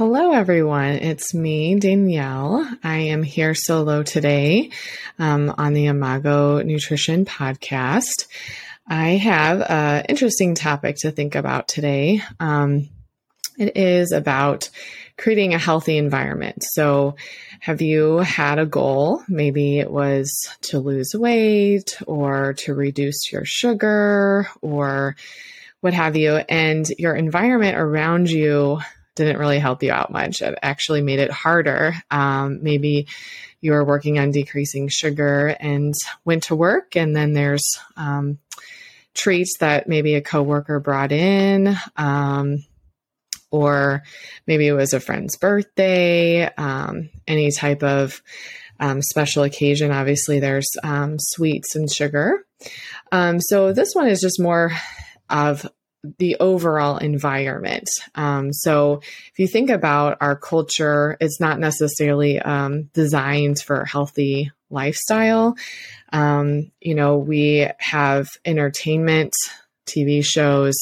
Hello, everyone. It's me, Danielle. I am here solo today um, on the Imago Nutrition podcast. I have an interesting topic to think about today. Um, it is about creating a healthy environment. So, have you had a goal? Maybe it was to lose weight or to reduce your sugar or what have you, and your environment around you didn't really help you out much. It actually made it harder. Um, maybe you were working on decreasing sugar and went to work, and then there's um, treats that maybe a coworker brought in. Um, or maybe it was a friend's birthday, um, any type of um, special occasion. Obviously, there's um, sweets and sugar. So this one is just more of the overall environment. Um, so, if you think about our culture, it's not necessarily um, designed for a healthy lifestyle. Um, you know, we have entertainment, TV shows,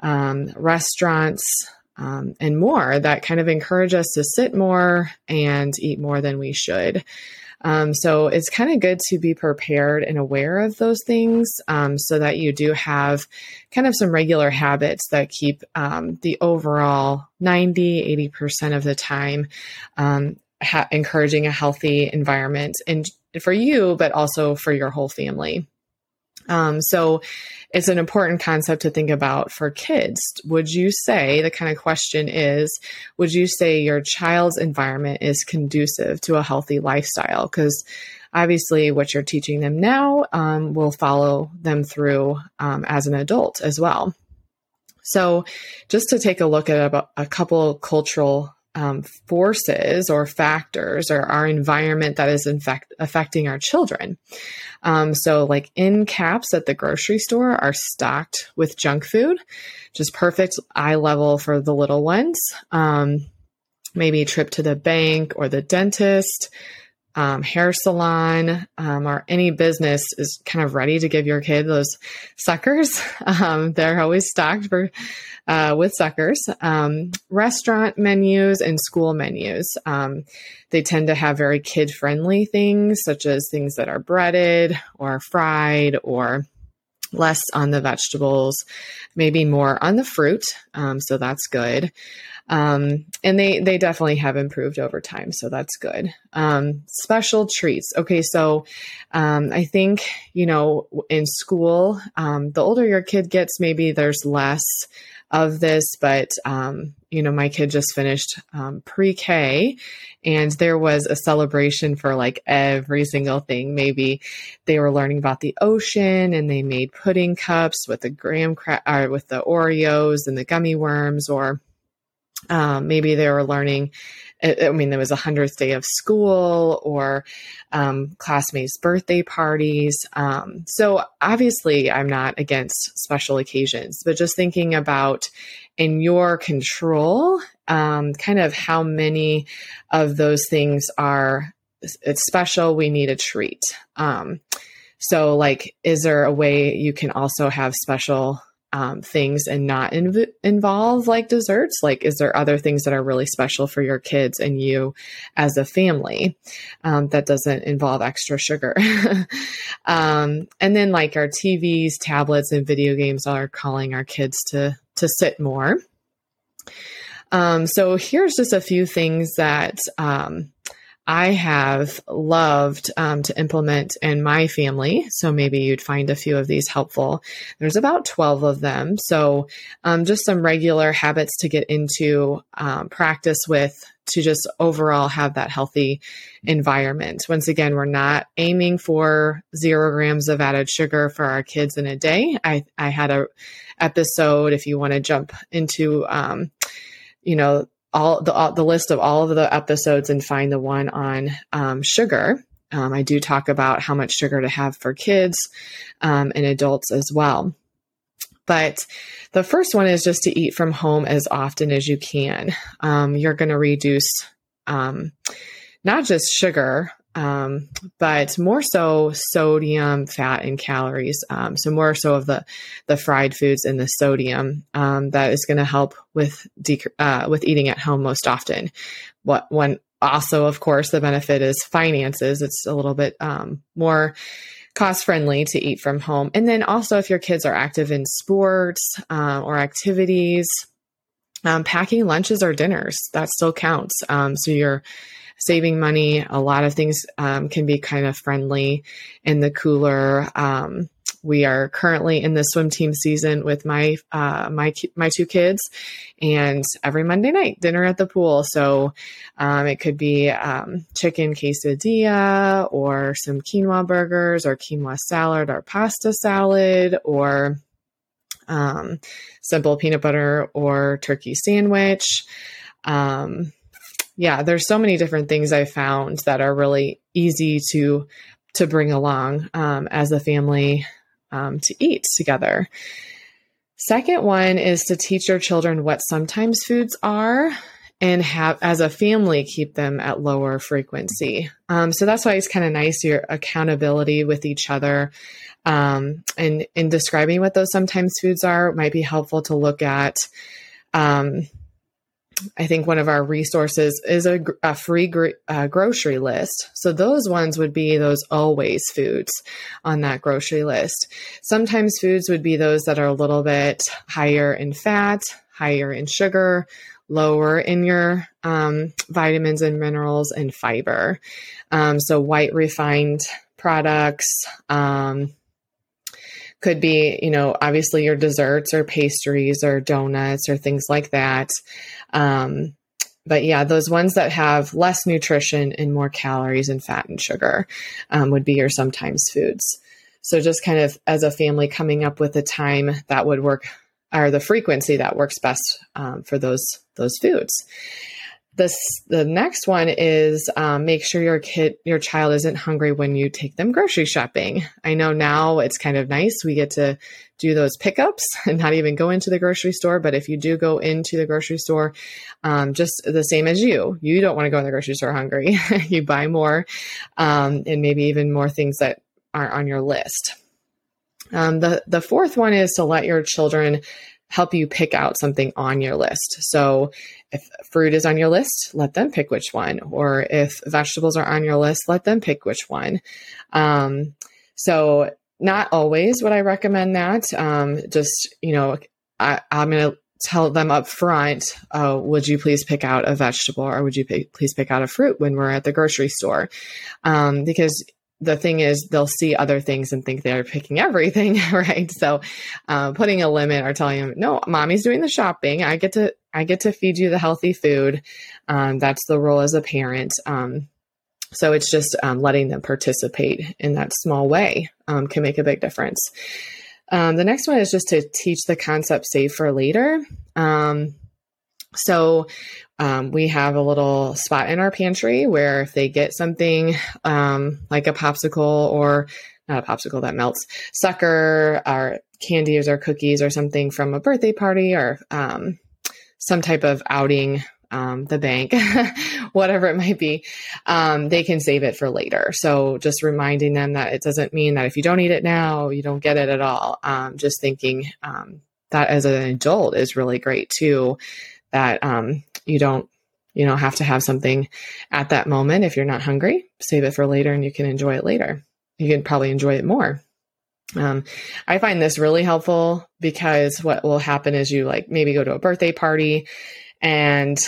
um, restaurants, um, and more that kind of encourage us to sit more and eat more than we should. Um, so it's kind of good to be prepared and aware of those things um, so that you do have kind of some regular habits that keep um, the overall 90, 80% of the time um, ha- encouraging a healthy environment and for you, but also for your whole family. Um, so it's an important concept to think about for kids. Would you say the kind of question is, would you say your child's environment is conducive to a healthy lifestyle? Because obviously, what you're teaching them now um, will follow them through um, as an adult as well. So, just to take a look at a, a couple cultural um, forces or factors or our environment that is in fact affecting our children. Um, so, like end caps at the grocery store are stocked with junk food, just perfect eye level for the little ones. Um, maybe a trip to the bank or the dentist. Um, hair salon um, or any business is kind of ready to give your kid those suckers. Um, they're always stocked for uh, with suckers. Um, restaurant menus and school menus. Um, they tend to have very kid friendly things, such as things that are breaded or fried or less on the vegetables, maybe more on the fruit. Um, so that's good. Um, and they they definitely have improved over time, so that's good. Um, special treats. Okay, so um, I think you know in school, um, the older your kid gets, maybe there's less of this, but um, you know, my kid just finished um, pre-K, and there was a celebration for like every single thing. Maybe they were learning about the ocean, and they made pudding cups with the graham cra- or with the Oreos and the gummy worms, or um, maybe they were learning I mean, there was a hundredth day of school or um, classmates' birthday parties. Um, so obviously, I'm not against special occasions, but just thinking about in your control, um, kind of how many of those things are it's special. We need a treat. Um, so, like, is there a way you can also have special um, things and not inv- involve like desserts? Like, is there other things that are really special for your kids and you as a family um, that doesn't involve extra sugar? um, and then, like, our TVs, tablets, and video games are calling our kids to to sit more. Um, so here's just a few things that um, I have loved um, to implement in my family. So maybe you'd find a few of these helpful. There's about 12 of them. So um, just some regular habits to get into um, practice with to just overall have that healthy environment. Once again, we're not aiming for zero grams of added sugar for our kids in a day. I, I had a episode, if you want to jump into, um, you know, all the all, the list of all of the episodes and find the one on um, sugar. Um, I do talk about how much sugar to have for kids um, and adults as well. But the first one is just to eat from home as often as you can. Um, you're going to reduce um, not just sugar um, but more so sodium, fat, and calories. Um, so more so of the the fried foods and the sodium um, that is going to help with uh, with eating at home most often. What one also, of course, the benefit is finances. It's a little bit um, more cost friendly to eat from home. And then also, if your kids are active in sports uh, or activities, um, packing lunches or dinners that still counts. So you're saving money. A lot of things um, can be kind of friendly in the cooler. Um, we are currently in the swim team season with my uh, my my two kids, and every Monday night dinner at the pool. So um, it could be um, chicken quesadilla or some quinoa burgers or quinoa salad or pasta salad or um, simple peanut butter or turkey sandwich. Um, yeah, there's so many different things I found that are really easy to to bring along um, as a family um, to eat together. Second one is to teach your children what sometimes foods are and have as a family keep them at lower frequency. Um, so that's why it's kind of nice your accountability with each other. Um, and in describing what those sometimes foods are, might be helpful to look at um, I think one of our resources is a, a free gr- uh, grocery list. So those ones would be those always foods on that grocery list. Sometimes foods would be those that are a little bit higher in fat, higher in sugar, lower in your um, vitamins and minerals and fiber. Um, so white refined products, um, could be, you know, obviously your desserts or pastries or donuts or things like that. Um, but yeah, those ones that have less nutrition and more calories and fat and sugar um, would be your sometimes foods. So just kind of as a family coming up with a time that would work or the frequency that works best um, for those those foods. This the next one is um, make sure your kid your child isn't hungry when you take them grocery shopping. I know now it's kind of nice we get to do those pickups and not even go into the grocery store. But if you do go into the grocery store, um, just the same as you, you don't want to go in the grocery store hungry. you buy more um, and maybe even more things that aren't on your list. Um, the the fourth one is to let your children help you pick out something on your list. So if fruit is on your list, let them pick which one. Or if vegetables are on your list, let them pick which one. Um, so not always would I recommend that. Um, just, you know, I, am going to tell them up front, uh, would you please pick out a vegetable or would you please pick out a fruit when we're at the grocery store? Um, because the thing is they'll see other things and think they're picking everything right? So uh, putting a limit or telling them no mommy's doing the shopping. I get to i get to feed you the healthy food. Um, that's the role as a parent. Um, so it's just um, letting them participate in that small way um, can make a big difference. Um, the next one is just to teach the concept save for later. Um, so um, we have a little spot in our pantry where if they get something um, like a popsicle or not a popsicle that melts, sucker or candies or cookies or something from a birthday party or um, some type of outing, um, the bank, whatever it might be, um, they can save it for later. So just reminding them that it doesn't mean that if you don't eat it now, you don't get it at all. Um, just thinking that as an adult is really great too that um, you don't you know have to have something at that moment. If you're not hungry save it for later and you can enjoy it later. You can probably enjoy it more. Um, i find this really helpful because what will happen is you like maybe go to a birthday party and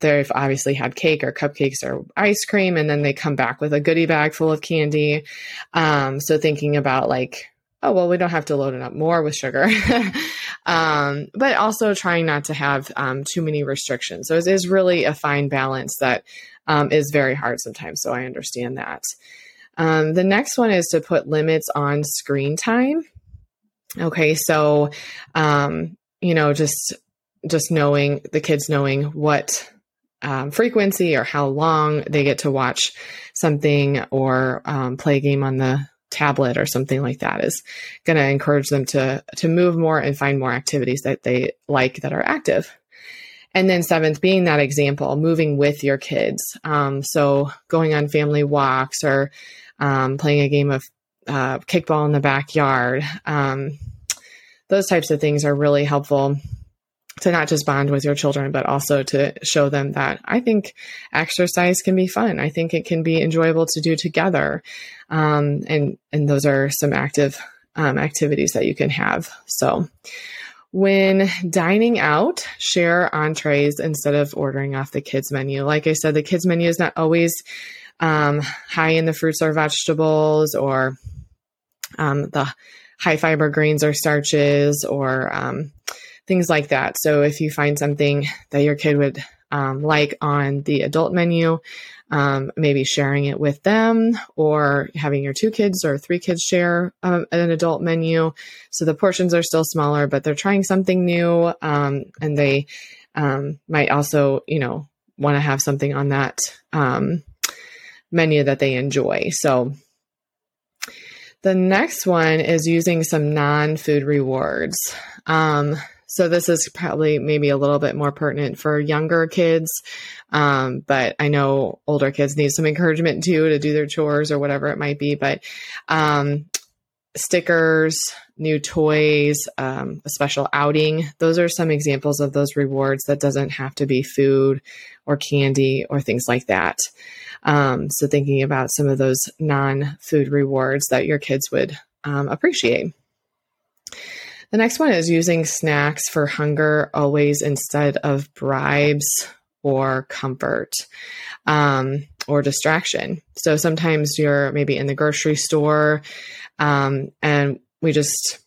they've obviously had cake or cupcakes or ice cream and then they come back with a goodie bag full of candy. Um, so thinking about like oh well we don't have to load it up more with sugar um, but also trying not to have um, too many restrictions. So it is really a fine balance that um, is very hard sometimes. So i understand that. Um, the next one is to put limits on screen time. Okay so um, you know just just knowing the kids knowing what um, frequency or how long they get to watch something or um, play a game on the tablet or something like that is going to encourage them to to move more and find more activities that they like that are active. and then seventh, being that example, moving with your kids. Um, so going on family walks or um, playing a game of uh, kickball in the backyard. Um, those types of things are really helpful to not just bond with your children, but also to show them that I think exercise can be fun. I think it can be enjoyable to do together. Um, and, and those are some active um, activities that you can have. So, when dining out, share entrees instead of ordering off the kids' menu. Like I said, the kids' menu is not always um, high in the fruits or vegetables or um, the high fiber grains or starches or um, things like that. So if you find something that your kid would um, like on the adult menu, um, maybe sharing it with them or having your two kids or three kids share um, an adult menu. So the portions are still smaller, but they're trying something new. Um, and they um, might also, you know, want to have something on that menu that they enjoy. So the next one is using some non food rewards. Um, so this is probably maybe a little bit more pertinent for younger kids. Um, but I know older kids need some encouragement too to do their chores or whatever it might be. But um, stickers, new toys, um, a special outing. Those are some examples of those rewards that doesn't have to be food or candy or things like that. Um, so thinking about some of those non-food rewards that your kids would um, appreciate. The next one is using snacks for hunger always instead of bribes or comfort um, or distraction. So sometimes you're maybe in the grocery store um, and we just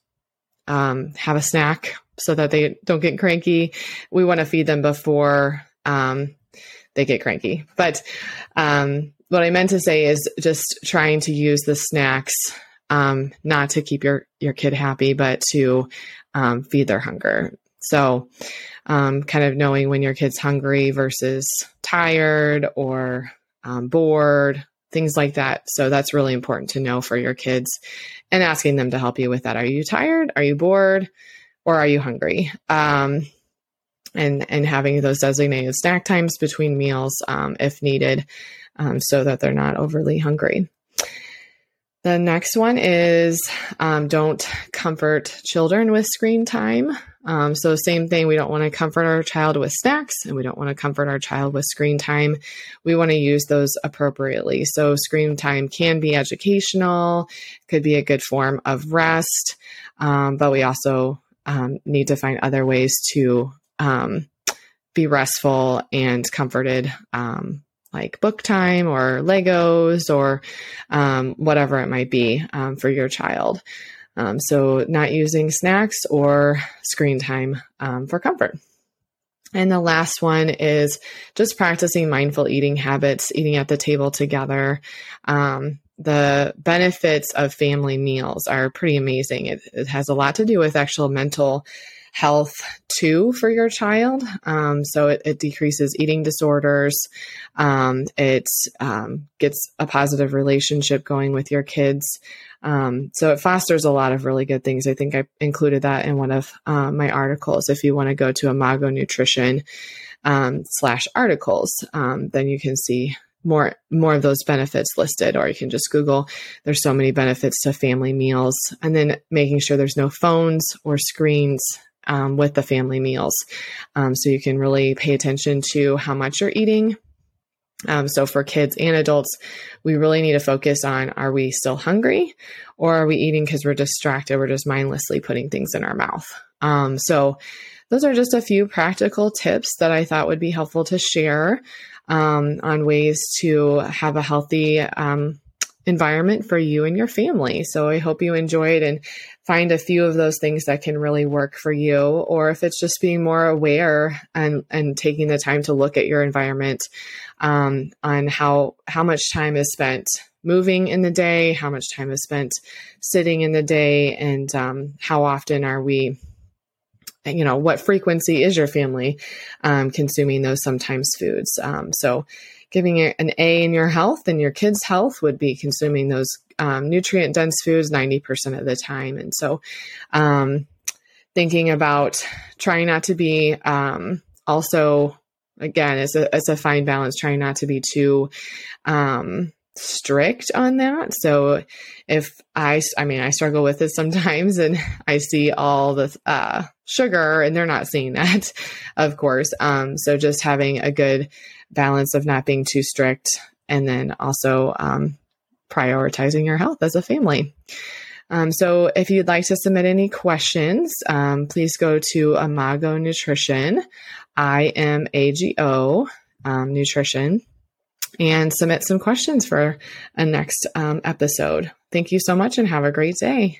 um, have a snack so that they don't get cranky. We want to feed them before um, they get cranky. But um, what I meant to say is just trying to use the snacks um, not to keep your your kid happy, but to um, feed their hunger. So, um, kind of knowing when your kid's hungry versus tired or um, bored, things like that. So that's really important to know for your kids, and asking them to help you with that. Are you tired? Are you bored? Or are you hungry? Um, and and having those designated snack times between meals um, if needed, um, so that they're not overly hungry. The next one is um, don't comfort children with screen time. Um, so, same thing, we don't want to comfort our child with snacks and we don't want to comfort our child with screen time. We want to use those appropriately. So, screen time can be educational, could be a good form of rest, um, but we also um, need to find other ways to um, be restful and comforted um, like book time or Legos or um, whatever it might be um, for your child. Um, so, not using snacks or screen time um, for comfort. And the last one is just practicing mindful eating habits, eating at the table together. Um, the benefits of family meals are pretty amazing. It, it has a lot to do with actual mental health too for your child. Um, so it, it, decreases eating disorders. Um, it um, gets a positive relationship going with your kids. Um, so it fosters a lot of really good things. I think I included that in one of uh, my articles. If you want to go to Imago Nutrition um, slash articles, then you can see more more of those benefits listed or you can just google there's so many benefits to family meals and then making sure there's no phones or screens um, with the family meals. Um, so you can really pay attention to how much you're eating. Um, so for kids and adults, we really need to focus on are we still hungry or are we eating because we're distracted? We're just mindlessly putting things in our mouth. Um, so those are just a few practical tips that I thought would be helpful to share um, on ways to have a healthy um, environment for you and your family. So I hope you enjoyed and find a few of those things that can really work for you. Or if it's just being more aware and, and taking the time to look at your environment um, on how, how much time is spent moving in the day, how much time is spent sitting in the day, and um, how often are we you know what frequency is your family um, consuming those sometimes foods um, so giving an A in your health and your kids' health would be consuming those um, nutrient dense foods 90% of the time. And so, um, thinking about trying not to be um, also, again, it's a, it's a fine balance trying not to be too, um, strict on that. So if I, I mean, I struggle with it sometimes and I see all the uh, sugar and they're not seeing that, of course. Um, so just having a good balance of not being too strict and then also um, prioritizing your health as a family. Um, so if you'd like to submit any questions, um, please go to Imago Nutrition, I M A G O um, Nutrition and submit some questions for a next um, episode. Thank you so much and have a great day.